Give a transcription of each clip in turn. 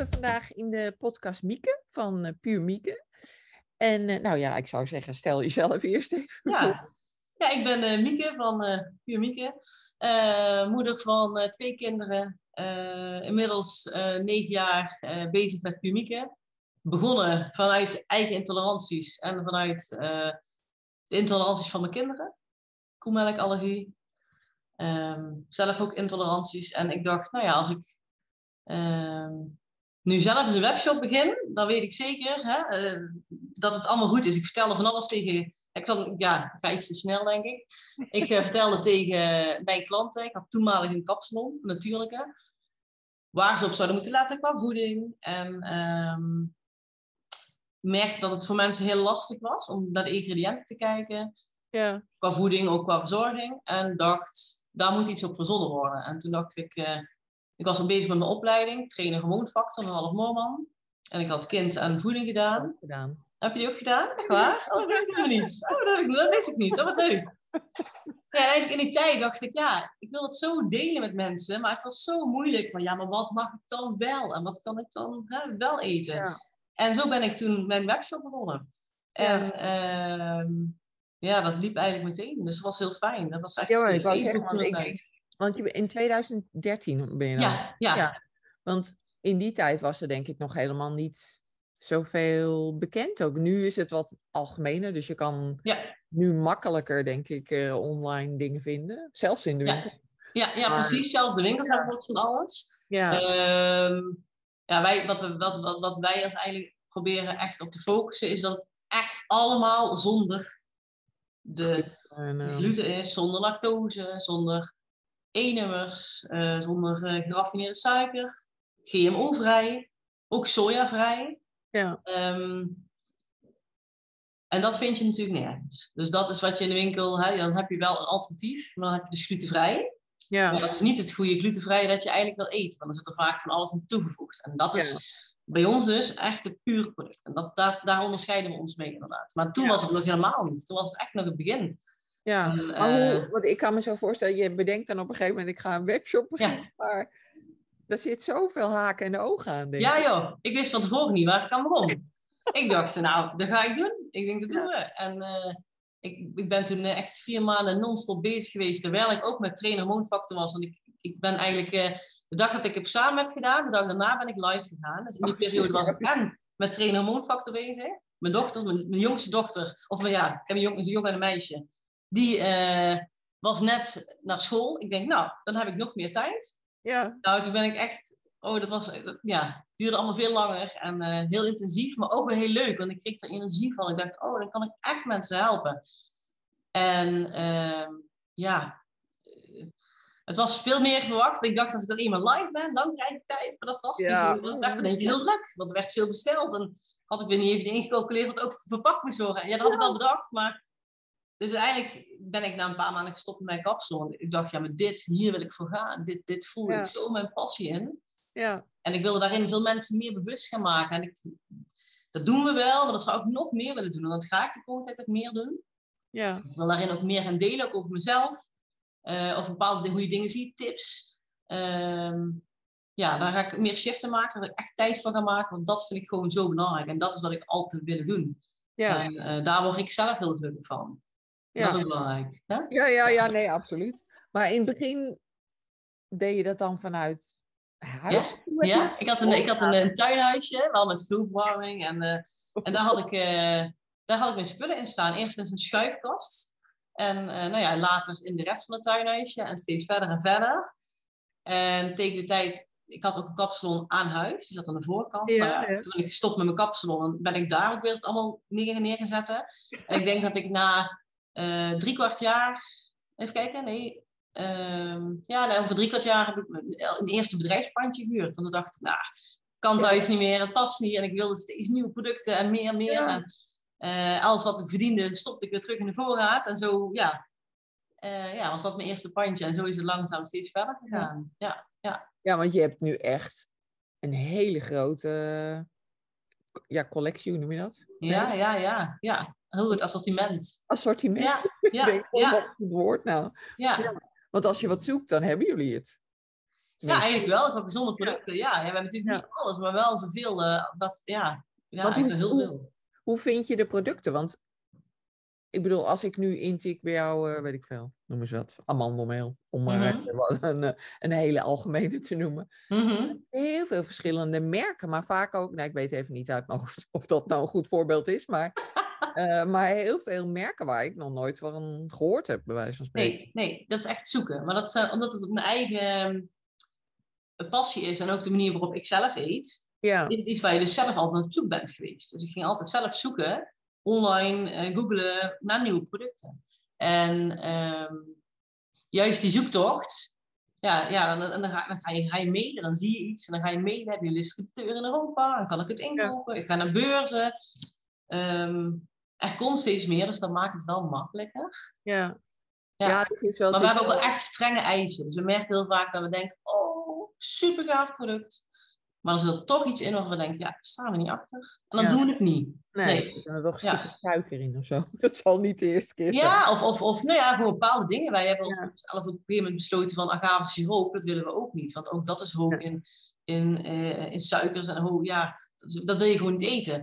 hebben vandaag in de podcast Mieke van uh, Puur Mieke. En uh, nou ja, ik zou zeggen, stel jezelf eerst even ja. voor. Ja, ik ben uh, Mieke van Puur Mieke. moeder van twee kinderen. inmiddels negen jaar bezig met Puur Mieke. Begonnen vanuit eigen intoleranties en vanuit de intoleranties van mijn kinderen. Koemelkallergie. Um, zelf ook intoleranties. En ik dacht, nou ja, als ik uh, nu zelf eens een webshop begin, dan weet ik zeker hè, uh, dat het allemaal goed is. Ik vertelde van alles tegen. Ik zat, ja, ga iets te snel, denk ik. Ik uh, vertelde tegen mijn klanten, ik had toenmalig een kapsalon, natuurlijke, waar ze op zouden moeten letten qua voeding. En um, merkte dat het voor mensen heel lastig was om naar de ingrediënten te kijken. Ja. Qua voeding, ook qua verzorging. En dacht, daar moet iets op verzonnen worden. En toen dacht ik, uh, ik was al bezig met mijn opleiding, trainer gewoonfactor, een half moorman. En ik had kind en voeding gedaan. Gedaan. Heb je die ook gedaan? Echt waar? Oh, dat wist ik niet. Oh, dat, ik, dat wist ik niet. Oh, wat leuk. Ja, eigenlijk in die tijd dacht ik, ja, ik wil het zo delen met mensen, maar het was zo moeilijk van, ja, maar wat mag ik dan wel? En wat kan ik dan hè, wel eten? Ja. En zo ben ik toen mijn webshop begonnen. En ja. Uh, ja, dat liep eigenlijk meteen. Dus dat was heel fijn. Dat was echt ja, maar ik ik. Want je, in 2013 ben je dan. Ja, ja. ja. Want in die tijd was er denk ik nog helemaal niet zoveel bekend. Ook nu is het wat algemener, dus je kan Ja, nu makkelijker denk ik eh, online dingen vinden. Zelfs in de winkel. ja, ja Maar- precies. Zelfs de winkels hebben wat van alles. Ja, Ehm, ja, wij, wat, we, wat, wat, wat wij als eigenlijk proberen echt op te focussen, is dat het echt allemaal zonder de en, gluten is, zonder lactose, zonder E-nummers, eh, zonder eh, geraffineerde suiker, GMO-vrij, ook sojavrij. ja, Ehm, en dat vind je natuurlijk nergens. Dus dat is wat je in de winkel, hè, dan heb je wel een alternatief, maar dan heb je dus glutenvrij. ja, Maar dat is niet het goede glutenvrije dat je eigenlijk wil eten, want dan zit er vaak van alles in toegevoegd. En dat is Ja. bij ons dus echt een puur product. En dat, daar, daar onderscheiden we ons mee inderdaad. Maar toen Ja. was het nog helemaal niet. Toen was het echt nog het begin. Ja. En, Maar hoe, eh, want ik kan me zo voorstellen, je bedenkt dan op een gegeven moment, ik ga een webshop beginnen, maar er zit zoveel haken en ogen aan, denk Ja joh, ik wist van tevoren niet waar ik aan begon. Ik dacht, nou, dat ga ik doen. Ik denk, dat doen we. En eh, ik, ik ben toen eh, echt vier maanden non-stop bezig geweest, terwijl ik ook met trainer hormoonfactor was. Want ik, ik ben eigenlijk, de dag dat ik het samen heb gedaan, de dag daarna ben ik live gegaan. Dus in die Oh, periode was ik en met trainer hormoonfactor bezig. Mijn dochter, mijn, mijn jongste dochter, of mijn, ja, ik heb een, jong, een jongen en een meisje. Die eh, was net naar school. Ik denk, nou, dan heb ik nog meer tijd. Ja, Nou, toen ben ik echt. Oh, dat was. Ja, het duurde allemaal veel langer en eh, heel intensief, maar ook wel heel leuk. Want ik kreeg er energie van. Ik dacht, oh, dan kan ik echt mensen helpen. En ehm, ja, eh, het was veel meer verwacht. Ik dacht, als ik alleen maar live ben, dan krijg ik tijd. Maar dat was Ja. niet zo. Het werd in één keer heel druk, want er werd veel besteld. En had ik weer niet even ingecalculeerd dat ook verpakt moest worden. En ja, dat had ik wel bedacht, maar. Dus uiteindelijk ben ik na een paar maanden gestopt met mijn kapsel. Ik dacht, ja, maar dit, hier wil ik voor gaan. Dit, dit voel Ja. ik zo mijn passie in. ja, En ik wilde daarin veel mensen meer bewust gaan maken. En ik, dat doen we wel, maar dat zou ik nog meer willen doen. En dat ga ik de komende tijd ook meer doen. ja, Ik wil daarin ook meer gaan delen, ook over mezelf. Eh over bepaalde hoe je dingen ziet, tips. Ehm, ja, daar ga ik meer shiften maken. Daar ga ik echt tijd voor gaan maken. Want dat vind ik gewoon zo belangrijk. En dat is wat ik altijd willen doen. ja, En eh, daar word ik zelf heel gelukkig van. Dat is ja. ook belangrijk. Hè? Ja, ja, ja, nee, absoluut. Maar in het begin deed je dat dan vanuit huis? Ja, dat ik had een, ik had een, een tuinhuisje, wel met vloerverwarming. En, eh, en daar, had ik, eh, daar had ik mijn spullen in staan. Eerst in een schuifkast. En eh, nou ja, later in de rest van het tuinhuisje. En steeds verder en verder. En tegen de tijd... Ik had ook een kapsalon aan huis. Die zat aan de voorkant. Ja, Maar ja, ja. Toen ben ik gestopt met mijn kapsalon. En ben ik daar ook weer het allemaal neer, neer gaan zetten. En ik denk dat ik na eh drie kwart jaar... Even kijken, nee... ehm, ja, nou, over drie kwart jaar heb ik mijn mijn eerste bedrijfspandje gehuurd. Want toen dacht ik, nou, kan thuis niet meer, het past niet. En ik wilde steeds nieuwe producten en meer, meer. Ja. En eh, alles wat ik verdiende, stopte ik weer terug in de voorraad. En zo, ja, eh, ja, was dat mijn eerste pandje. En zo is het langzaam steeds verder gegaan. Ja, ja, Ja, want je hebt nu echt een hele grote ja, collectie, hoe noem je dat? ja, ja, ja. ja. Heel het assortiment. Assortiment. Ja, ja, denk, oh, ja. wat goed woord nou. Ja, Ja. Want als je wat zoekt, dan hebben jullie het. Ja, eigenlijk wel. Gewoon gezonde producten. Ja, ja we hebben natuurlijk niet alles, maar wel zoveel. Uh, dat, ja, ja hoe, heel veel. Hoe, hoe vind je de producten? Want ik bedoel, als ik nu intik bij jou, uh, weet ik veel, noem eens wat, amandelmeel, om maar mm -hmm. een, eh, een, hele algemene te noemen. Mm -hmm. Heel veel verschillende merken, maar vaak ook, nou ik weet even niet uit mijn hoofd of dat nou een goed voorbeeld is, maar, uh, maar heel veel merken waar ik nog nooit van gehoord heb, bij wijze van spreken. Nee, nee, dat is echt zoeken. Maar dat is omdat het op mijn eigen passie is en ook de manier waarop ik zelf eet. Ja. Is iets waar je dus zelf altijd op zoek bent geweest. Dus ik ging altijd zelf zoeken online uh, googlen naar nieuwe producten. En um, juist die zoektocht, ja, ja dan, dan, ga, dan ga, je, ga je mailen, dan zie je iets en dan ga je mailen, heb je een distributeur in Europa, dan kan ik het inkopen, ja. ik ga naar beurzen. Um, er komt steeds meer, dus dat maakt het wel makkelijker. Ja. Ja, ja wel, maar we hebben ook wel echt strenge eisen. Dus we merken heel vaak dat we denken, oh, super gaaf product. Maar er zit toch iets in waarvan we denken, ja, staan we niet achter. En dan Ja. doen we het niet. Nee, Nee. er zit nog een stukje suiker in of zo. Dat zal niet de eerste keer zijn. Ja, of, of, of nou ja, gewoon bepaalde dingen. Wij hebben Ja. zelf op een gegeven moment besloten van agave siroop, dat willen we ook niet. Want ook dat is hoog Ja. in, in, eh, in suikers en hoog, ja, dat, wil je gewoon niet eten.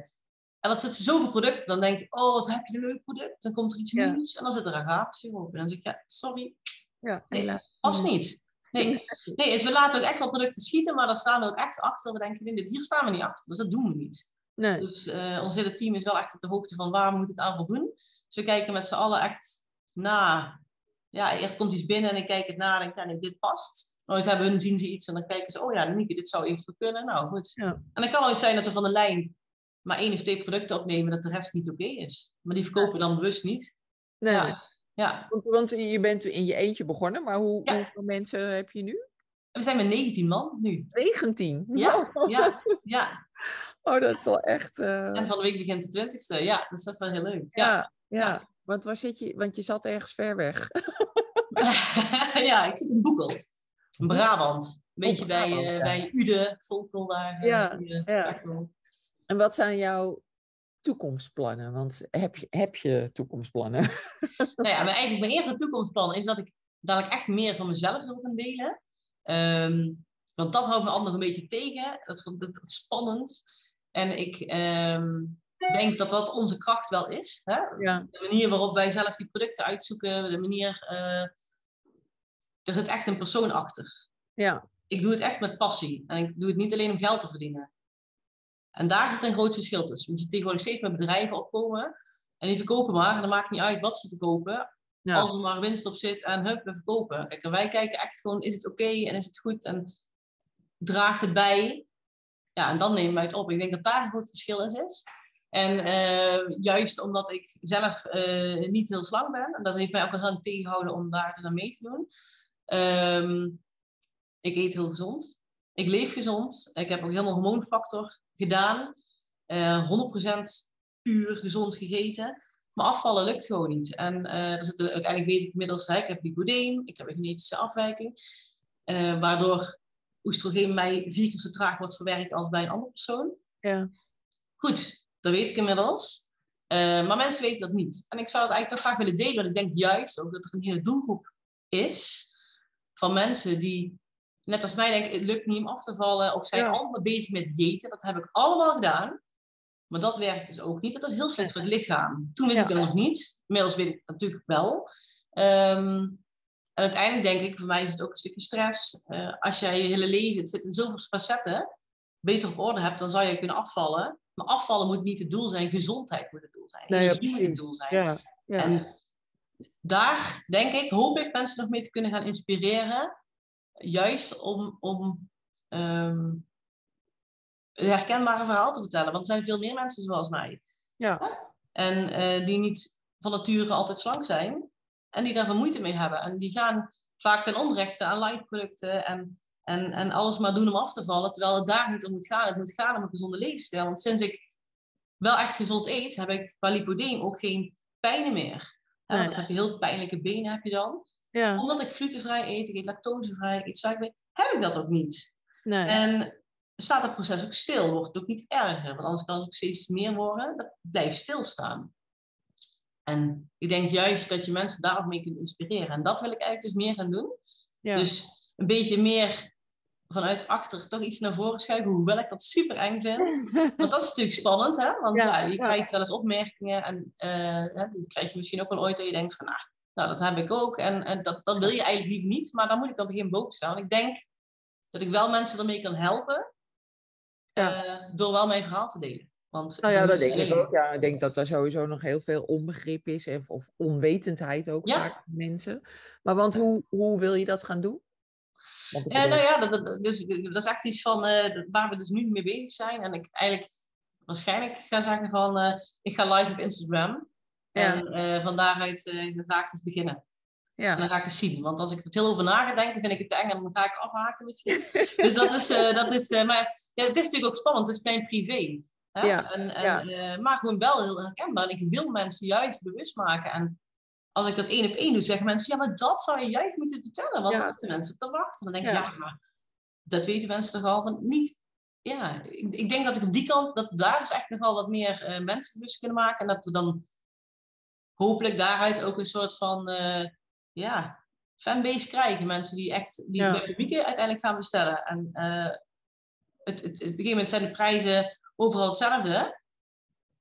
En dan zitten zoveel producten, dan denk je, oh, wat heb je een leuk product. Dan komt er iets nieuws en dan zit er agave siroop. En dan zeg ik, ja, sorry, Ja, Nee. helaas. past niet. Nee, nee dus we laten ook echt wel producten schieten, maar daar staan we ook echt achter. We denken, dit- hier staan we niet achter, dus dat doen we niet. Nee. Dus eh, ons hele team is wel echt op de hoogte van waar moet het aan voldoen. Dus we kijken met z'n allen echt na. Ja, er komt iets binnen en ik kijk het na en denk, ja, nee, dit past. Nooit hebben hun, zien ze iets en dan kijken ze, oh ja, Nieke, dit zou eventueel kunnen. Nou, goed. Ja. En dan kan het zijn dat we van de lijn maar één of twee producten opnemen, dat de rest niet oké is. Maar die verkopen we dan bewust niet. Nee, nee. Ja, ja. Want, want je bent in je eentje begonnen, maar hoe, Ja. hoeveel mensen heb je nu? We zijn met 19 man nu. 19. Ja, Wow. ja, ja. Oh, dat is wel echt. eh, En van de week begint de twintigste. Ja, dus dat is wel heel leuk. Ja, ja, ja. Want waar zit je? Want je zat ergens ver weg. ja ik zit in Boekel. In Brabant. Een beetje bij, eh, bij Ude, Volkel daar. eh, Ja, ja. En wat zijn jouw toekomstplannen? Want heb je, heb je toekomstplannen? nou ja, maar eigenlijk mijn eerste toekomstplan is dat ik dadelijk echt meer van mezelf wil gaan delen. Ehm, want dat houdt me anders een beetje tegen. Dat vond ik dat spannend. En ik ehm, denk dat dat onze kracht wel is. Hè? Ja, De manier waarop wij zelf die producten uitzoeken. De manier... eh, er zit echt een persoon achter. ja, Ik doe het echt met passie. En ik doe het niet alleen om geld te verdienen. En daar zit een groot verschil tussen. Want je tegenwoordig steeds met bedrijven opkomen. En die verkopen maar. En dan maakt niet uit wat ze verkopen. ja. Als er maar winst op zit en hup, we verkopen. Kijk, en wij kijken echt gewoon, is het oké en is het goed en draagt het bij? Ja, en dan nemen wij het op. Ik denk dat daar een groot verschil in is. En eh, juist omdat ik zelf eh, niet heel slank ben, en dat heeft mij ook een hand tegengehouden om daar dus aan mee te doen. Ehm, ik eet heel gezond. Ik leef gezond. Ik heb ook helemaal hormoonfactor gedaan. Eh 100% puur gezond gegeten. Maar afvallen lukt gewoon niet. En eh, uiteindelijk weet ik inmiddels, hè, ik heb lipodeem, ik heb een genetische afwijking. eh, waardoor oestrogeen mij vier keer zo traag wordt verwerkt als bij een andere persoon. ja. Goed, dat weet ik inmiddels. Maar mensen weten dat niet. En ik zou het eigenlijk toch graag willen delen, want ik denk juist ook dat er een hele doelgroep is van mensen die, net als mij, denken: het lukt niet om af te vallen, of zijn Ja. allemaal bezig met diëten. Dat heb ik allemaal gedaan. Maar dat werkt dus ook niet. Dat is heel slecht voor het lichaam. Toen wist Ja. ik dat nog niet. Inmiddels weet ik het natuurlijk wel. Ehm, en uiteindelijk denk ik, voor mij is het ook een stukje stress. Eh, als jij je hele leven, het zit in zoveel facetten, beter op orde hebt, dan zou je kunnen afvallen. Maar afvallen moet niet het doel zijn, gezondheid moet het doel zijn. Nee, Energie moet het doel zijn. ja, ja. En daar denk ik, hoop ik mensen nog mee te kunnen gaan inspireren. Juist om, om ehm, een herkenbare verhaal te vertellen. Want er zijn veel meer mensen zoals mij. ja. En eh, die niet van nature altijd slank zijn. En die daar veel moeite mee hebben. En die gaan vaak ten onrechte aan light producten en, en, en alles maar doen om af te vallen. Terwijl het daar niet om moet gaan. Het moet gaan om een gezonde levensstijl. Want sinds ik wel echt gezond eet, heb ik qua lipodeem ook geen pijnen meer. Hè, want Nee. dat heb je heel pijnlijke benen heb je dan. Ja. Omdat ik glutenvrij eet, ik eet lactosevrij, ik eet suiker, heb ik dat ook niet. Nee. En staat het proces ook stil, wordt het ook niet erger. Want anders kan het ook steeds meer worden. Dat blijft stilstaan. En ik denk juist dat je mensen daarop mee kunt inspireren. En dat wil ik eigenlijk dus meer gaan doen. ja. Dus een beetje meer vanuit achter toch iets naar voren schuiven, hoewel ik dat super eng vind. Want dat is natuurlijk spannend, hè? Want Ja, ja, je krijgt wel eens opmerkingen en eh, hè, die krijg je misschien ook wel ooit dat je denkt van, nou, nou dat heb ik ook en, en dat, dat wil je eigenlijk liever niet, maar dan moet ik dan begin boven staan. Ik denk dat ik wel mensen ermee kan helpen Ja. eh, door wel mijn verhaal te delen. Want Nou ja, dat denk ik ook. Ja, ik denk dat er sowieso nog heel veel onbegrip is of, of onwetendheid ook Ja. vaak van mensen. Maar want hoe, hoe wil je dat gaan doen? Ja, bedoel- nou ja, dat, dat- dus, dat is echt iets van eh, waar we dus nu mee bezig zijn. En ik eigenlijk waarschijnlijk ga zeggen van, eh, ik ga live op Instagram. En eh, van daaruit ga ik eens beginnen. En ja. dan ga ik eens zien. Want als ik er heel over na ga denken, vind ik het te eng en dan ga ik afhaken misschien. dus dat is, eh, dat is eh, maar ja, het is natuurlijk ook spannend. Het is mijn privé. Hè? Ja, En, en, ja. maar gewoon wel heel herkenbaar. En ik wil mensen juist bewust maken. En als ik dat één op één doe, zeggen mensen, ja, maar dat zou je juist moeten vertellen. Want Ja. daar zitten mensen op te wachten. Dan denk ik, Ja. maar dat weten mensen toch al. Want niet, ja, ik, ik denk dat ik op die kant, dat daar dus echt nog wel wat meer mensen bewust kunnen maken. En dat we dan hopelijk daaruit ook een soort van, eh, ja, fanbase krijgen. Mensen die echt, die Ja. publieken uiteindelijk gaan bestellen. En eh, het, het, het, op een gegeven moment zijn de prijzen overal hetzelfde.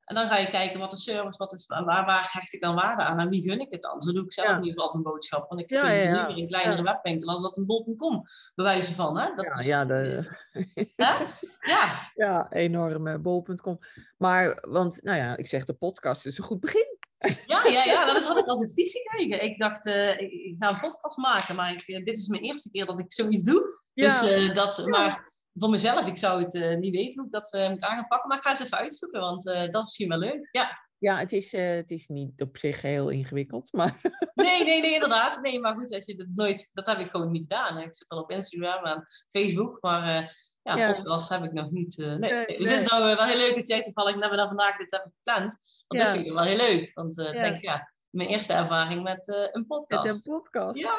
En dan ga je kijken wat de service, wat is, waar, waar hecht ik dan waarde aan en wie gun ik het dan? Zo doe ik zelf Ja. in ieder geval een boodschap. Want ik Ja, gun ja, liever een kleinere webwinkel als dat een bol.com bewijzen van. Hè? Dat Ja, is- ja, de, Hè? ja, ja, enorme bol.com. Maar, want, nou ja, ik zeg de podcast is een goed begin. Ja, ja, ja, dat had ik als advies gekregen. Ik dacht, eh, ik, ga een podcast maken, maar ik, eh, dit is mijn eerste keer dat ik zoiets doe. Ja, Dus eh, dat, maar voor mezelf, ik zou het niet weten hoe ik dat moet aan gaan pakken, maar ik ga eens even uitzoeken, want dat is misschien wel leuk. Ja, ja het, is, het is niet op zich heel ingewikkeld, maar nee, nee, nee, inderdaad. Nee, maar goed, als je dat nooit, dat heb ik gewoon niet gedaan. Ik zit al op Instagram en Facebook, maar ja, Ja. podcast heb ik nog niet. eh, nee. Dus het is nou wel heel leuk dat jij toevallig net dan vandaag dit hebt gepland. Want Ja. dat vind ik wel heel leuk, want eh, Ja. denk ja, mijn eerste ervaring met eh, een podcast. met een podcast. Ja.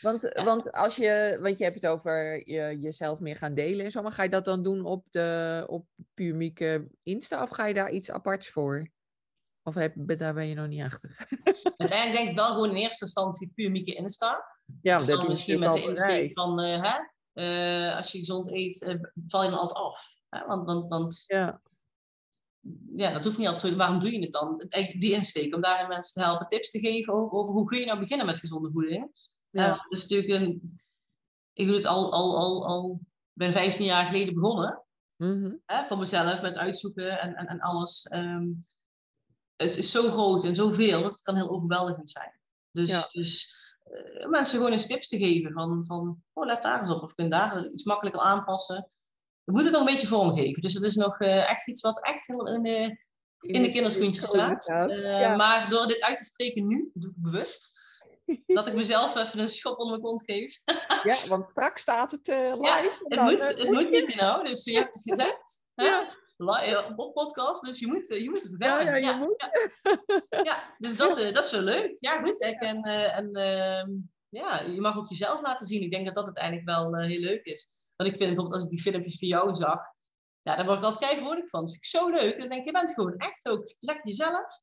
Want, want als je, want je hebt het over je, jezelf meer gaan delen en zo, maar ga je dat dan doen op de op Puur Mieke Insta of ga je daar iets aparts voor? Of heb, daar ben je nog niet achter? Uiteindelijk denk ik wel gewoon in eerste instantie puur Mieke Insta. Ja, En dat dan misschien met de insteek van, hè, eh, als je gezond eet, eh, val je dan altijd af. Hè? Want, want, want Ja, ja, dat hoeft niet altijd zo. Waarom doe je het dan? Die insteek, om daarin mensen te helpen, tips te geven ook over hoe kun je nou beginnen met gezonde voeding. Ja. Het is natuurlijk een... Ik doe het al, al, al, al ben 15 jaar geleden begonnen. mhm, Hè, voor mezelf, met uitzoeken en, en, en alles. Ehm, het is zo groot en zoveel, dat het kan heel overweldigend zijn. Dus, Ja. dus mensen gewoon eens tips te geven van, van oh, let daar eens op of kun daar iets makkelijker aanpassen. We moeten het nog een beetje vormgeven. Dus het is nog eh, echt iets wat echt heel in de, in de kinderschoentjes staat. Eh, ja. Maar door dit uit te spreken nu, doe ik bewust, dat ik mezelf even een schop onder mijn kont geef. ja, want straks staat het eh, live. Ja, het dan, moet, eh, het moet niet nou, dus je hebt het gezegd. Ja. Li- op podcast, dus je moet, eh, je moet het Ja, ja, je ja, moet. ja, dus dat, eh, dat is wel leuk. Ja, goed. Ik, en eh, en ehm, ja, je mag ook jezelf laten zien. Ik denk dat dat uiteindelijk wel eh, heel leuk is. Want ik vind bijvoorbeeld als ik die filmpjes van jou zag, ja, daar word ik altijd keihard van. Dat vind ik zo leuk. Dan denk ik, je bent gewoon echt ook lekker jezelf.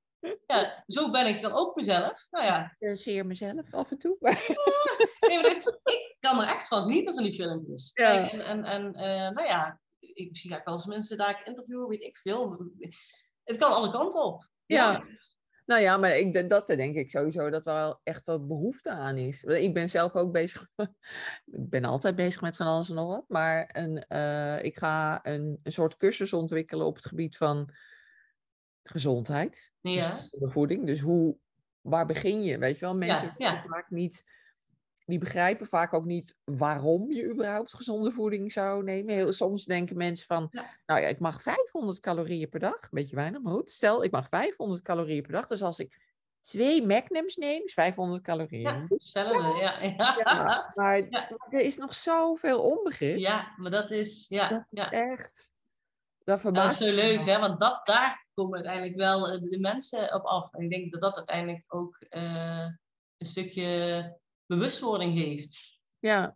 Ja, zo ben ik dan ook mezelf. Nou ja, Ik zeer mezelf af en toe. nee, maar dit, ik kan er echt van genieten van die filmpjes. Ja. Kijk, en en, en eh, nou ja, ik, misschien ga ik wel eens mensen daar interviewen, weet ik veel. Het kan alle kanten op. Ja. Nou ja, maar ik, dat denk ik sowieso dat er wel echt wel behoefte aan is. Ik ben zelf ook bezig. ik ben altijd bezig met van alles en nog wat. Maar een, eh, ik ga een, een soort cursus ontwikkelen op het gebied van gezondheid. Ja. Dus de voeding. Dus hoe, waar begin je? Weet je wel, mensen Ja, vaak niet. Die begrijpen vaak ook niet waarom je überhaupt gezonde voeding zou nemen. Heel, soms denken mensen van, Ja. nou ja, ik mag 500 calorieën per dag. Een beetje weinig, maar goed. Stel, ik mag 500 calorieën per dag. Dus als ik twee magnums neem, is 500 calorieën. Ja, hetzelfde. Ja, ja. ja, maar er is nog zoveel onbegrip. ja, maar dat is, ja, ja. Echt. Dat dat is zo leuk, hè? Want dat, daar komen uiteindelijk wel eh, de mensen op af. En ik denk dat dat uiteindelijk ook eh, een stukje bewustwording geeft. Ja,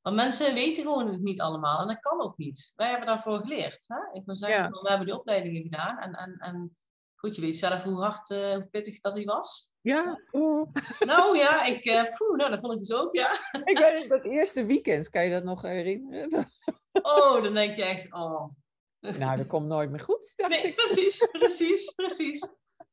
Want mensen weten gewoon het niet allemaal en dat kan ook niet. Wij hebben daarvoor geleerd. Hè? Ik moet zeggen, Ja. we hebben die opleidingen gedaan. En, en, en goed, je weet zelf hoe hard, eh, hoe pittig dat die was. Ja, oh. Nou ja, ik, uh, nou, dat vond ik dus ook, ja. ik weet dat eerste weekend, kan je dat nog herinneren? oh, dan denk je echt, oh. Nou, dat komt nooit meer goed. Nee, ik. precies, precies, precies.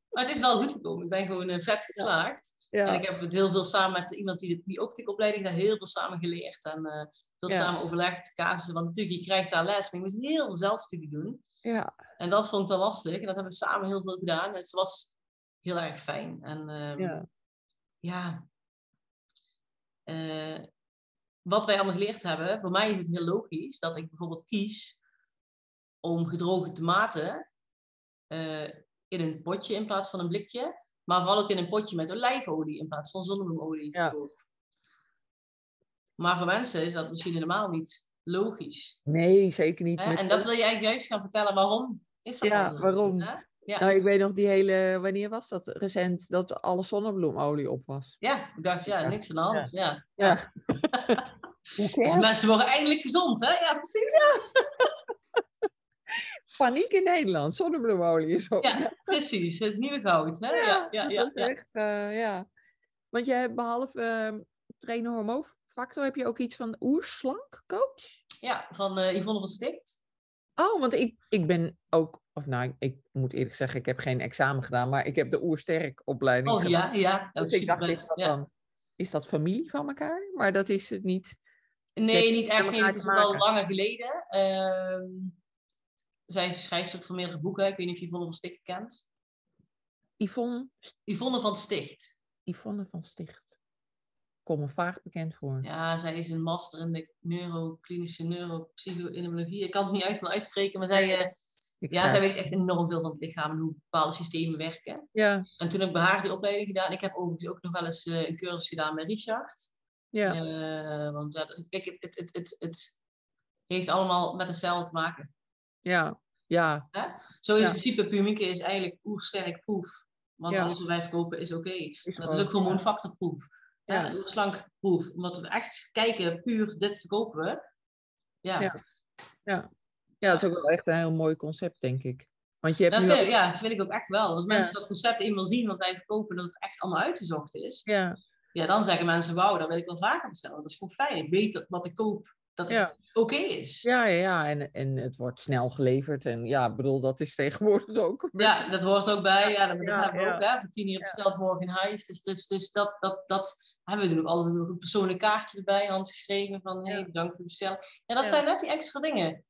Maar het is wel goed gekomen. Ik ben gewoon uh, vet geslaagd. Ja. En ik heb het heel veel samen met iemand die die optiekopleiding daar heel veel samen geleerd. En uh, veel samen overlegd, casussen. Want natuurlijk, je krijgt daar les, maar je moet heel veel zelfstudie doen. Ja. En dat vond ik dan lastig. En dat hebben we samen heel veel gedaan. En het was heel erg fijn. En um, ja, ja uh, wat wij allemaal geleerd hebben, voor mij is het heel logisch dat ik bijvoorbeeld kies om gedroogde tomaten uh, in een potje in plaats van een blikje, maar vooral ook in een potje met olijfolie in plaats van zonnebloemolie. Ja. Maar voor mensen is dat misschien helemaal niet logisch. Nee, zeker niet. En dat wil je eigenlijk juist gaan vertellen waarom is dat Ja, waarom? Ja. Nou, ik weet nog die hele, wanneer was dat recent, dat alle zonnebloemolie op was. Ja, ik dacht, ja, niks aan de hand. Ja. ja. dus mensen worden eindelijk gezond, hè? Ja, precies. Paniek in Nederland, zonnebloemolie is op. Ja, precies. Het nieuwe goud, hè? Ja, ja, ja. Dat is echt, uh, ja. Want jij, behalve uh, trainer hormoonfactor, heb je ook iets van oerslank coach? Ja, van uh, Yvonne van Sticht. Oh, want ik, ik ben ook, of nou, ik moet eerlijk zeggen, ik heb geen examen gedaan, maar ik heb de oersterk opleiding oh, gedaan. ja, ja. Dus ik dacht, is dat, dan, is dat familie van elkaar? Maar dat is het niet. Nee, niet echt. Het is al langer geleden. Uh, zij schrijft ook van meerdere boeken. Ik weet niet of je Yvonne van Sticht kent. Yvonne? Yvonne van Sticht. Yvonne van Sticht kom me vaak bekend voor. Ja, zij is een master in de neuroklinische neuropsychoimmunologie. Ik kan het niet uit, uitspreken, maar zij, uh, ja, zij weet echt enorm veel van het lichaam en hoe bepaalde systemen werken. Ja. En toen heb ik bij haar die opleiding gedaan. Ik heb overigens ook nog wel eens uh, een cursus gedaan met Richard. Ja. Uh, want ja, kijk, het, het, het, het heeft allemaal met de cel te maken. Ja, ja. Zo is in principe Pumieke is eigenlijk oersterk proef. Want alles wat wij verkopen is oké. Okay. Dat is ook hormoonfactorproef ja. een slank proef. Omdat we echt kijken, puur dit verkopen we. Ja. ja. Ja. ja, dat is ook wel echt een heel mooi concept, denk ik. Want je hebt dat vind, Ja, vind ik ook echt wel. Als mensen dat concept eenmaal zien, wat wij verkopen, dat het echt allemaal uitgezocht is. Ja. Ja, dan zeggen mensen, wauw, dat wil ik wel vaker bestellen. Dat is gewoon fijn. Ik weet wat ik koop, dat het oké is. Ja, ja, ja. En, en het wordt snel geleverd. En ja, bedoel, dat is tegenwoordig ook. Ja, dat hoort ook bij. Ja, dat, hebben we ook. Hè. Voor tien uur besteld, morgen in huis. Dus, dus, dus dat, dat, dat hebben we ook altijd een persoonlijk kaartje erbij, handgeschreven, van hey, bedankt voor het bestellen. Ja, dat zijn net die extra dingen.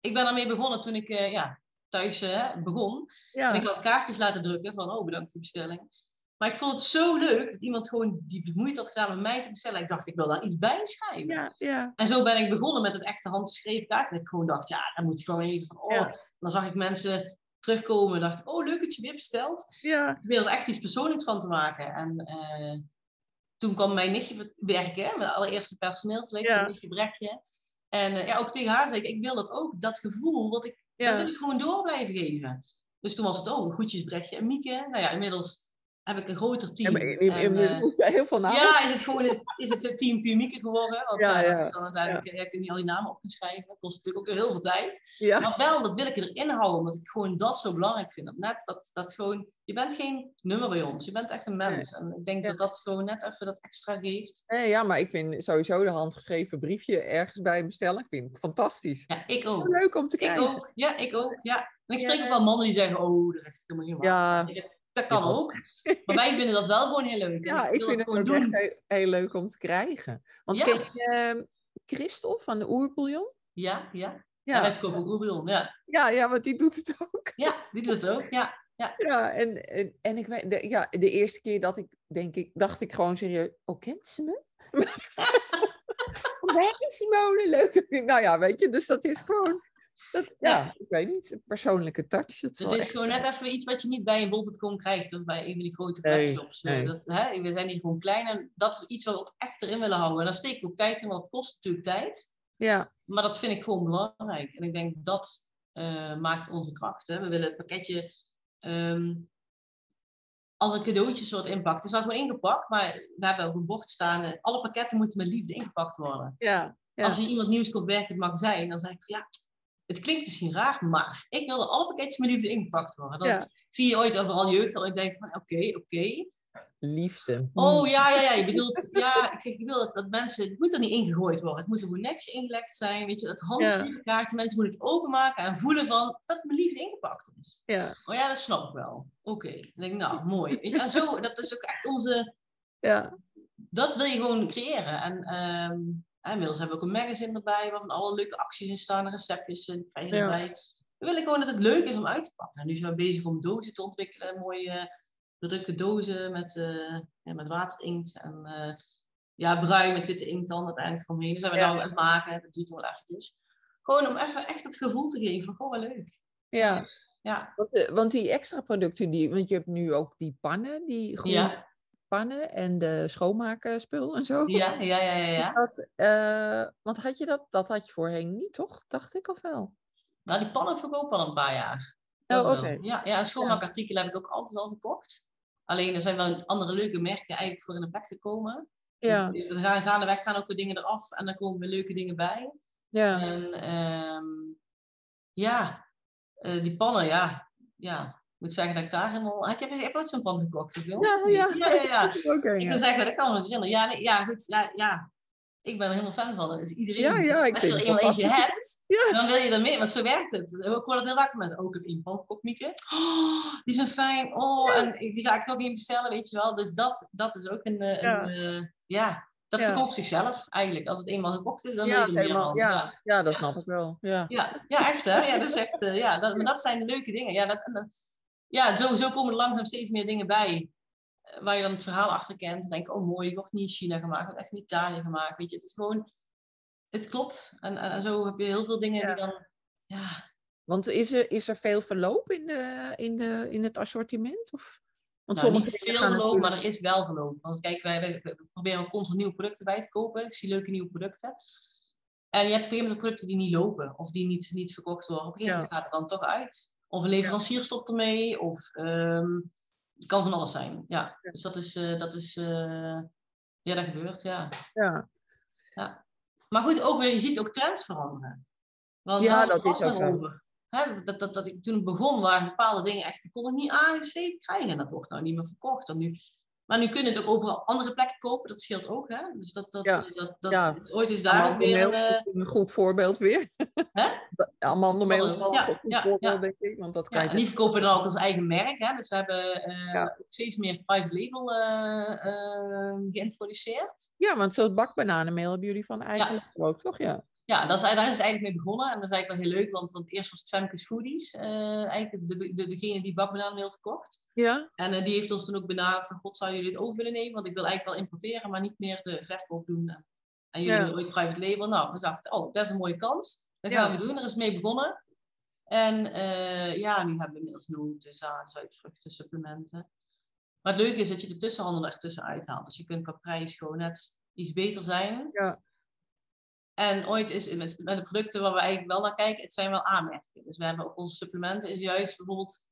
Ik ben daarmee begonnen toen ik uh, ja, thuis uh, begon. En ik had kaartjes laten drukken van, oh, bedankt voor de bestelling. Maar ik vond het zo leuk dat iemand gewoon die moeite had gedaan om mij te bestellen. Ik dacht, ik wil daar iets bij schrijven. Ja, ja. En zo ben ik begonnen met het echte handgeschreven kaart. En ik gewoon dacht, ja, dan moet ik gewoon even van, oh. Dan zag ik mensen terugkomen. dacht ik, oh, leuk dat je weer bestelt. Ja. Ik wil er echt iets persoonlijks van te maken. En uh, toen kwam mijn nichtje werken, mijn allereerste personeelslid, mijn nichtje Brechtje. En uh, ja, ook tegen haar zei ik, ik wil dat ook, dat gevoel, wat ik, dat wil ik gewoon door blijven geven. Dus toen was het, oh, goedjes Brechtje en Mieke. Nou ja, inmiddels heb ik een groter team. Ja, je, en, uh, heel veel namen. Ja, is het gewoon het, is het team Pumieke geworden. Want ja, is dan uiteindelijk, ja. kun je al die namen opgeschrijven. Dat kost natuurlijk ook heel veel tijd. Ja. Maar wel, dat wil ik erin houden, omdat ik gewoon dat zo belangrijk vind. Dat net dat, dat gewoon, je bent geen nummer bij ons, je bent echt een mens. En ik denk dat dat gewoon net even dat extra geeft. Nee, ja, maar ik vind sowieso de handgeschreven briefje ergens bij bestellen, vind ik fantastisch. Ja, ik ook. leuk om te kijken. Ik ook, ja, ik ook, ja. En ik spreek ook wel mannen die zeggen, oh, echt helemaal niet waar. Ja. Dat kan ook. Maar wij vinden dat wel gewoon heel leuk. Ja, ik, vind het gewoon doen. Heel, heel, leuk om te krijgen. Want ja. ken je uh, Christel van de Oerbouillon? Ja, ja. Ja, ik koop ook Oerbouillon, ja. Ja, ja, want die doet het ook. Ja, die doet het ook, ja. Ja, ja en, en, en ik weet, de, ja, de eerste keer dat ik, denk ik, dacht ik gewoon serieus, oh, kent ze me? Nee, Simone, leuk. Nou ja, weet je, dus dat is gewoon dat, ja, ik weet niet, een persoonlijke touch. Het, is gewoon net even iets wat je niet bij een bol.com krijgt of bij een van die grote webshops. Nee, nee. Dat, hè, we zijn hier gewoon klein en dat is iets wat we ook echt erin willen houden. En daar steek ik ook tijd in, want het kost natuurlijk tijd. Ja. Maar dat vind ik gewoon belangrijk. En ik denk dat uh, maakt onze kracht. Hè. We willen het pakketje um, als een cadeautje soort inpakt. Het is wel gewoon ingepakt, maar we hebben ook een bord staan. Alle pakketten moeten met liefde ingepakt worden. Ja, ja. Als je iemand nieuws komt werken in het magazijn, dan zeg ik ja, het klinkt misschien raar, maar ik wilde alle pakketjes met liefde ingepakt worden. Dan zie je ooit overal jeugd al en denk van oké, oké. Liefste. Oh ja, ja, ja. Je bedoelt, ja, ik zeg, ik wil dat, dat mensen, het moet er niet ingegooid worden. Het moet er gewoon netjes ingelegd zijn. Weet je, dat handschriftkaartje, mensen moeten het openmaken en voelen van dat het me lief ingepakt is. Ja. Oh ja, dat snap ik wel. Oké. Dan denk ik, nou, mooi. Weet je, en zo, dat is ook echt onze, Ja. dat wil je gewoon creëren. En ehm, en inmiddels hebben we ook een magazine erbij, waarvan alle leuke acties in staan, receptjes en krijg je Ja. erbij. We willen gewoon dat het leuk is om uit te pakken. En nu zijn we bezig om dozen te ontwikkelen, mooie bedrukte dozen met, eh ja, met waterinkt en eh, ja, bruin met witte inkt dan uiteindelijk eromheen. Dat zijn we Ja. nou aan het maken, dat duurt nog wel eventjes. Gewoon om even echt het gevoel te geven van, goh, wat leuk. Ja. Ja, Want, eh, want die extra producten, die, want je hebt nu ook die pannen, die groene ja, pannen en de schoonmaakspul en zo. ja, ja, ja, ja. ja. Dat, eh, want had je dat, dat had je voorheen niet, toch? Dacht ik of wel? Nou, die pannen verkoop al een paar jaar. Oh, wel. oké. Ja, ja, en schoonmaakartikelen heb ik ook altijd al verkocht. Alleen er zijn wel andere leuke merken eigenlijk voor in de plek gekomen. Ja, We gaan gaandeweg gaan ook weer dingen eraf en dan komen weer leuke dingen bij. ja. En ehm, ja, eh, die pannen, ja, ja. Ik moet zeggen dat ik daar helemaal... Had je, je hebt ooit zo'n pan gekocht, of? Ja, ja. ja, ja, ja. Ik ja. wil zeggen, dat kan me herinneren. Ja, nee, ja, goed. Ja, ja, ik ben er helemaal fan van. Dus iedereen, Ja, ja, ik als je er het eenmaal eentje hebt, Ja. dan wil je er mee, want zo werkt het. Ik hoor het heel vaak met ook een pan gekocht, Mieke. Oh, die zijn fijn. Oh, Ja. en die ga ik nog één bestellen, weet je wel. Dus dat, dat is ook een... eh, Ja. een, eh, ja, dat Ja. verkoopt zichzelf eigenlijk. Als het eenmaal gekocht is, dan Ja, wil is je er meer helemaal, van. ja, ja, dat snap ik wel. Ja. Ja, ja, echt hè? Ja, dat is echt, eh, ja, dat, maar dat zijn de leuke dingen. Ja, dat, en dat- ja zo, zo komen er langzaam steeds meer dingen bij. eh, Waar je dan het verhaal achter kent. En denk, oh mooi, het wordt niet in China gemaakt, wordt echt in Italië gemaakt. Weet je, het is gewoon, het klopt. En, en, en zo heb je heel veel dingen Ja. die dan, ja. Want is er, is er veel verloop in, de, in, de, in het assortiment? Of? Want Nou, niet veel verloop, maar er is wel verloop. Want kijk, wij, proberen constant nieuwe producten bij te kopen. Ik zie leuke nieuwe producten. En je hebt op een gegeven moment producten die niet lopen. Of die niet, niet verkocht worden. Op een gegeven Ja. moment gaat het dan toch uit. Of een leverancier stopt ermee. Of ehm, het kan van alles zijn. Ja, Ja. dus dat is, eh, dat is eh, ja, dat gebeurt, ja. Ja, Maar goed, ook weer, je ziet ook trends veranderen. Want Ja, ja, dat is ook. Hè, dat, dat, dat ik toen ik begon, waren bepaalde dingen echt, ik kon het niet aangeschreven krijgen. En dat wordt nou niet meer verkocht. En nu, maar nu kunnen het ook overal andere plekken kopen, dat scheelt ook. Hè? Dus dat, dat, Ja. dat, dat, Ja. ooit is daar ook weer is eh, een goed voorbeeld weer. Hè? Amandelmeel is wel Ja, een goed ja, voorbeeld, ja. denk ik. Want dat kan en die verkopen dan ook als eigen merk. Hè? Dus we hebben eh, ook steeds meer private label eh, eh, geïntroduceerd. Ja, want zo'n bakbananenmeel hebben jullie van eigen Ja. label ook, toch? Ja. Ja, dat is, daar is het eigenlijk mee begonnen. En dat is eigenlijk wel heel leuk, want, want eerst was het Femke's Foodies. eh, eigenlijk de, de, degene die bakbananenmeel verkocht. Ja? En eh, die heeft ons toen ook benaderd van, god, zou jullie dit over willen nemen? Want ik wil eigenlijk wel importeren, maar niet meer de verkoop doen. En, en jullie Ja. willen ooit private label. Nou, we dachten, oh, dat is een mooie kans. Dat Ja. gaan we doen. Er is mee begonnen. En eh, ja, nu hebben we inmiddels noten, zaden, zuidvruchten, supplementen. Maar het leuke is dat je de tussenhandel ertussen uithaalt. Dus je kunt qua prijs gewoon net iets beter zijn. Ja. En ooit is met, met de producten waar we eigenlijk wel naar kijken, het zijn wel aanmerkingen. Dus we hebben op onze supplementen is juist bijvoorbeeld,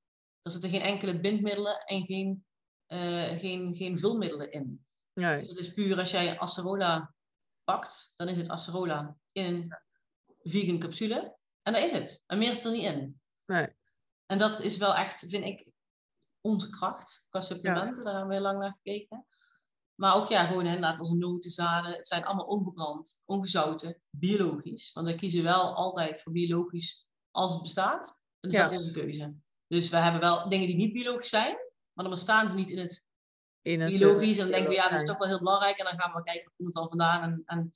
er zitten geen enkele bindmiddelen en geen, eh, geen, geen vulmiddelen in. Nee. Dus het is puur als jij acerola pakt, dan is het acerola in een vegan capsule. En dat is het. En meer zit er niet in. Nee. En dat is wel echt, vind ik, onze kracht qua supplementen. Daar hebben we heel lang naar gekeken. Maar ook ja, gewoon inderdaad onze noten, zaden. Het zijn allemaal ongebrand, ongezouten, biologisch. Want we kiezen wel altijd voor biologisch als het bestaat. Dan is Ja. dat onze keuze. Dus we hebben wel dingen die niet biologisch zijn. Maar dan bestaan ze niet in het In het, eh, biologisch. En dan denken we, ja, dat is toch wel heel belangrijk. En dan gaan we kijken, waar komt het al vandaan? En, en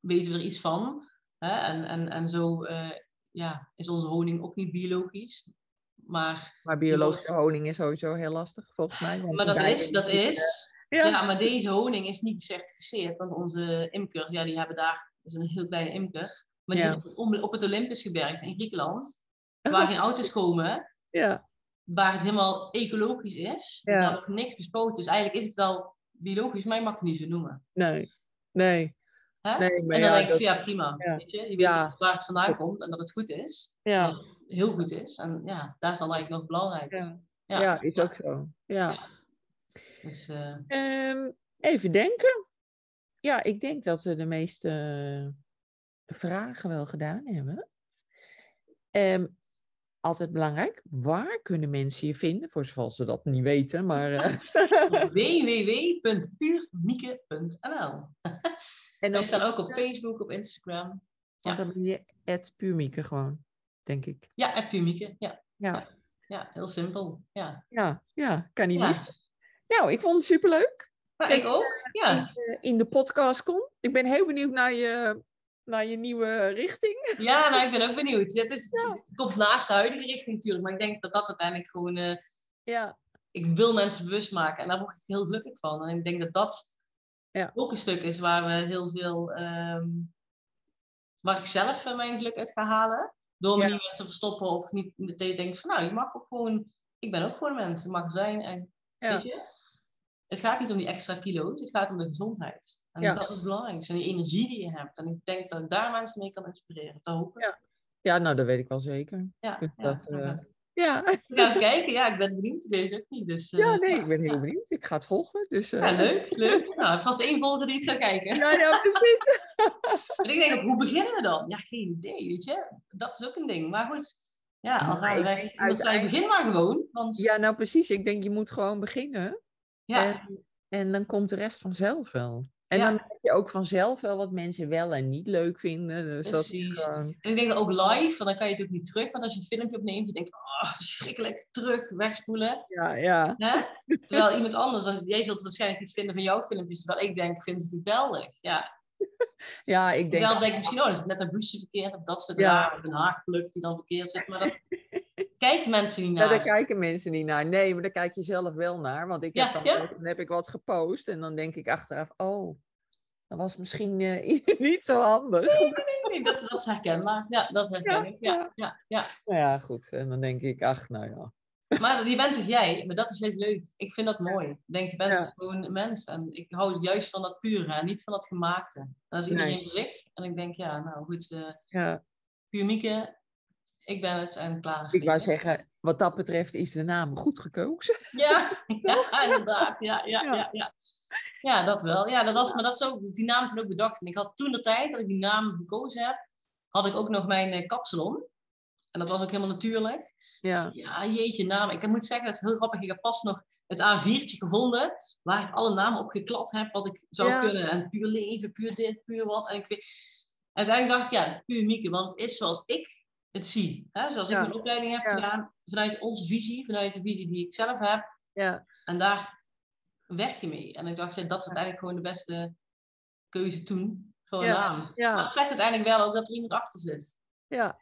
weten we er iets van? Hè? En, en, en zo eh, ja, is onze honing ook niet biologisch. Maar, Maar biologische honing is sowieso heel lastig, volgens mij. maar dat is, dat eh, is. Ja. Ja. maar deze honing is niet gecertificeerd. Want onze imker, ja, die hebben daar, dat is een heel kleine imker. Maar die Ja. zit op, op het Olympus gewerkt in Griekenland. Oh. Waar geen auto's komen. Ja. Waar het helemaal ecologisch is. Dus Ja. daar wordt niks bespoten. Dus eigenlijk is het wel biologisch, maar je mag het niet zo noemen. Nee. Nee. Hè? Nee, maar en dan denk ik dat- ja, prima. Weet je? je weet waar het vandaan komt en dat het goed is. Ja. Heel goed is. En ja, daar is dan eigenlijk nog belangrijk. Ja, is ook zo. Ja. Dus, eh, Ehm, even denken. Ja, ik denk dat we de meeste vragen wel gedaan hebben. Ehm, altijd belangrijk, waar kunnen mensen je vinden? Voor zover ze dat niet weten, maar... eh, www.puurmieke.nl en Wij dan, staan ook op Facebook, op Instagram. want dan ben je puurmieke gewoon, denk ik. Ja, at Puurmieke. Ja, Ja, ja, heel simpel. Ja. ja, ja kan niet Ja. Nou, ik vond het superleuk. Nou, ik ook. Ja. in, de- in de podcast kom. Ik ben heel benieuwd naar je, naar je nieuwe richting. ja, nou, ik ben ook benieuwd. Het, is, Ja. het komt naast de huidige richting natuurlijk, maar ik denk dat dat uiteindelijk gewoon... eh, Ja, ik wil mensen bewust maken en daar word ik heel gelukkig van. En ik denk dat dat Ja. ook een stuk is waar we heel veel, ehm, waar ik zelf eh, mijn geluk uit ga halen. Door me Ja. niet meer te verstoppen of niet dat je denkt van nou, je mag ook gewoon, ik ben ook gewoon een mens, ik mag zijn. En ja, weet je, het gaat niet om die extra kilo's, het gaat om de gezondheid. En Ja. dat is belangrijk. En die energie die je hebt. En ik denk dat ik daar mensen mee kan inspireren. Dat hoop ik. Ja. ja, nou dat weet ik wel zeker. Ja, Dus ja, dat, gaan- ja. we gaan eens kijken. Ja, ik ben benieuwd. Ik weet het ook niet. Dus, eh, ja, nee, ik ben heel ja. benieuwd. Ik ga het volgen. Dus, eh, Ja, leuk, leuk. Nou, vast één volger die het gaat kijken. Ja, ja, precies. En ik denk ook, hoe beginnen we dan? Ja, geen idee, weet je. Dat is ook een ding. Maar goed, ja, al gaan we ik weg. zei, begin maar gewoon. Want Ja, nou precies. Ik denk, je moet gewoon beginnen. Ja, En, en dan komt de rest vanzelf wel. En Ja. dan merk je ook vanzelf wel wat mensen wel en niet leuk vinden. Dus dat is Precies. gewoon... en ik denk dat ook live, want dan kan je het ook niet terug. Want als je een filmpje opneemt, je denkt, oh, verschrikkelijk, terug, wegspoelen. Ja, ja. Hè? Terwijl iemand anders, want jij zult waarschijnlijk iets vinden van jouw filmpjes, terwijl ik denk, vind het geweldig. Ja, Ja, ik denk... zelf denk ik misschien, oh, is het net een busje verkeerd, of dat zit Ja. een haarpluk die dan verkeerd zit. Maar dat kijken mensen niet Ja, daar naar. kijken mensen niet naar. Nee, maar daar kijk je zelf wel naar. Want ik Ja, heb dan, ja. dan heb ik wat gepost en dan denk ik achteraf, oh, dat was misschien eh, niet zo handig. Nee, dat, dat is herkenbaar. Ja, dat herken ik. Ja, ja, ja. Nou ja, goed. En dan denk ik, ach, nou ja. Maar je bent toch jij? Maar dat is juist leuk. Ik vind dat mooi. Ik denk, je bent Ja. gewoon een mens. En ik hou juist van dat pure en niet van dat gemaakte. En dat is iedereen Nee. voor zich. En ik denk, ja, nou goed, eh ja. puur Mieke, ik ben het en klaar. Ik wou zeggen, wat dat betreft is de naam goed gekozen. Ja, ja inderdaad. Ja, ja, Ja. ja. ja, dat wel. Ja, dat was, maar dat is ook, die naam toen ook bedacht. En ik had toen de tijd dat ik die naam gekozen heb, had ik ook nog mijn eh, kapsalon. En dat was ook helemaal natuurlijk. Ja, Ja, jeetje, naam. Ik moet zeggen, het is heel grappig. Ik heb pas nog het A4'tje gevonden waar ik alle namen op geklad heb wat ik zou Ja. kunnen. En puur leven, puur dit, puur wat. En ik weet... uiteindelijk dacht ik, ja, puur Mieke. Want het is zoals ik het zie. Hè? Zoals Ja. ik mijn opleiding heb Ja. gedaan. Vanuit onze visie, vanuit de visie die ik zelf heb. ja, En daar werk je mee. En ik dacht, ja, dat is uiteindelijk gewoon de beste keuze toen. Een Ja, naam. Maar het zegt uiteindelijk wel ook dat er iemand achter zit. ja.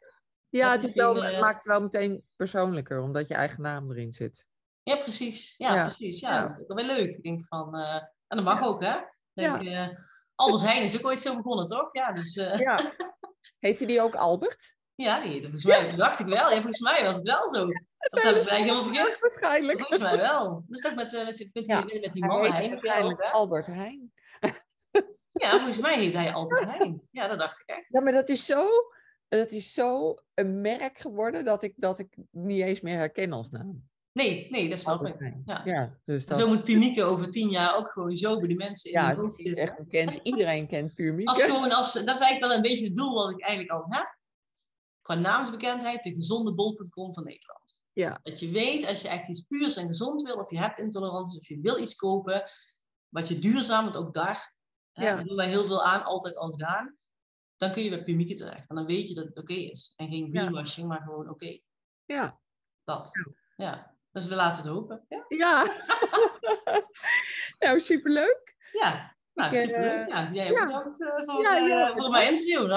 Ja, Dat het, is wel, het eh, maakt het wel meteen persoonlijker, omdat je eigen naam erin zit. Ja, precies. Ja, precies. Ja, dat is ook wel weer leuk. Ik denk van, eh, en dat mag ook, hè? Denk, eh, Albert Heijn is ook ooit zo begonnen, toch? Ja, dus ja. Ja. Heette die ook Albert? Die heette volgens mij, dacht ik wel. Ja, volgens mij was het wel zo. Dat heb ik eigenlijk helemaal vergist. Waarschijnlijk. Volgens mij wel. Dus toch met, eh, met, die- met, die- Ja. met die heette Heijn. waarschijnlijk? Albert Heijn. Ja, volgens mij heet hij Albert Heijn. Ja, dat dacht ik echt. Ja, maar dat is zo, dat is zo een merk geworden dat ik, dat ik niet eens meer herken als naam. Nee, nee, dat snap Albert ik. Heijn. Ja. Ja, dus dat, Zo moet Pumieke over tien jaar ook gewoon zo bij de mensen in ja, het hoofd is zitten. echt bekend. Iedereen kent Puur Mieke. Als gewoon als, dat is eigenlijk wel een beetje het doel wat ik eigenlijk al heb. Qua naamsbekendheid, de gezonde bol.com van Nederland. Ja. Dat je weet, als je echt iets puurs en gezond wil, of je hebt intolerantie, of je wil iets kopen, wat je duurzaam, want ook daar Ja. doen wij heel veel aan, altijd al gedaan, dan kun je bij Pumieke terecht. En dan weet je dat het oké is. En geen Ja. greenwashing, maar gewoon oké. Ja. Dat. Ja. Dus we laten het hopen. Ja. Ja. nou, superleuk. Ja. Nou, Ik, eh, superleuk. Ja, jij bedankt eh, voor, Ja, eh, ja, voor mijn interview. Hartstikke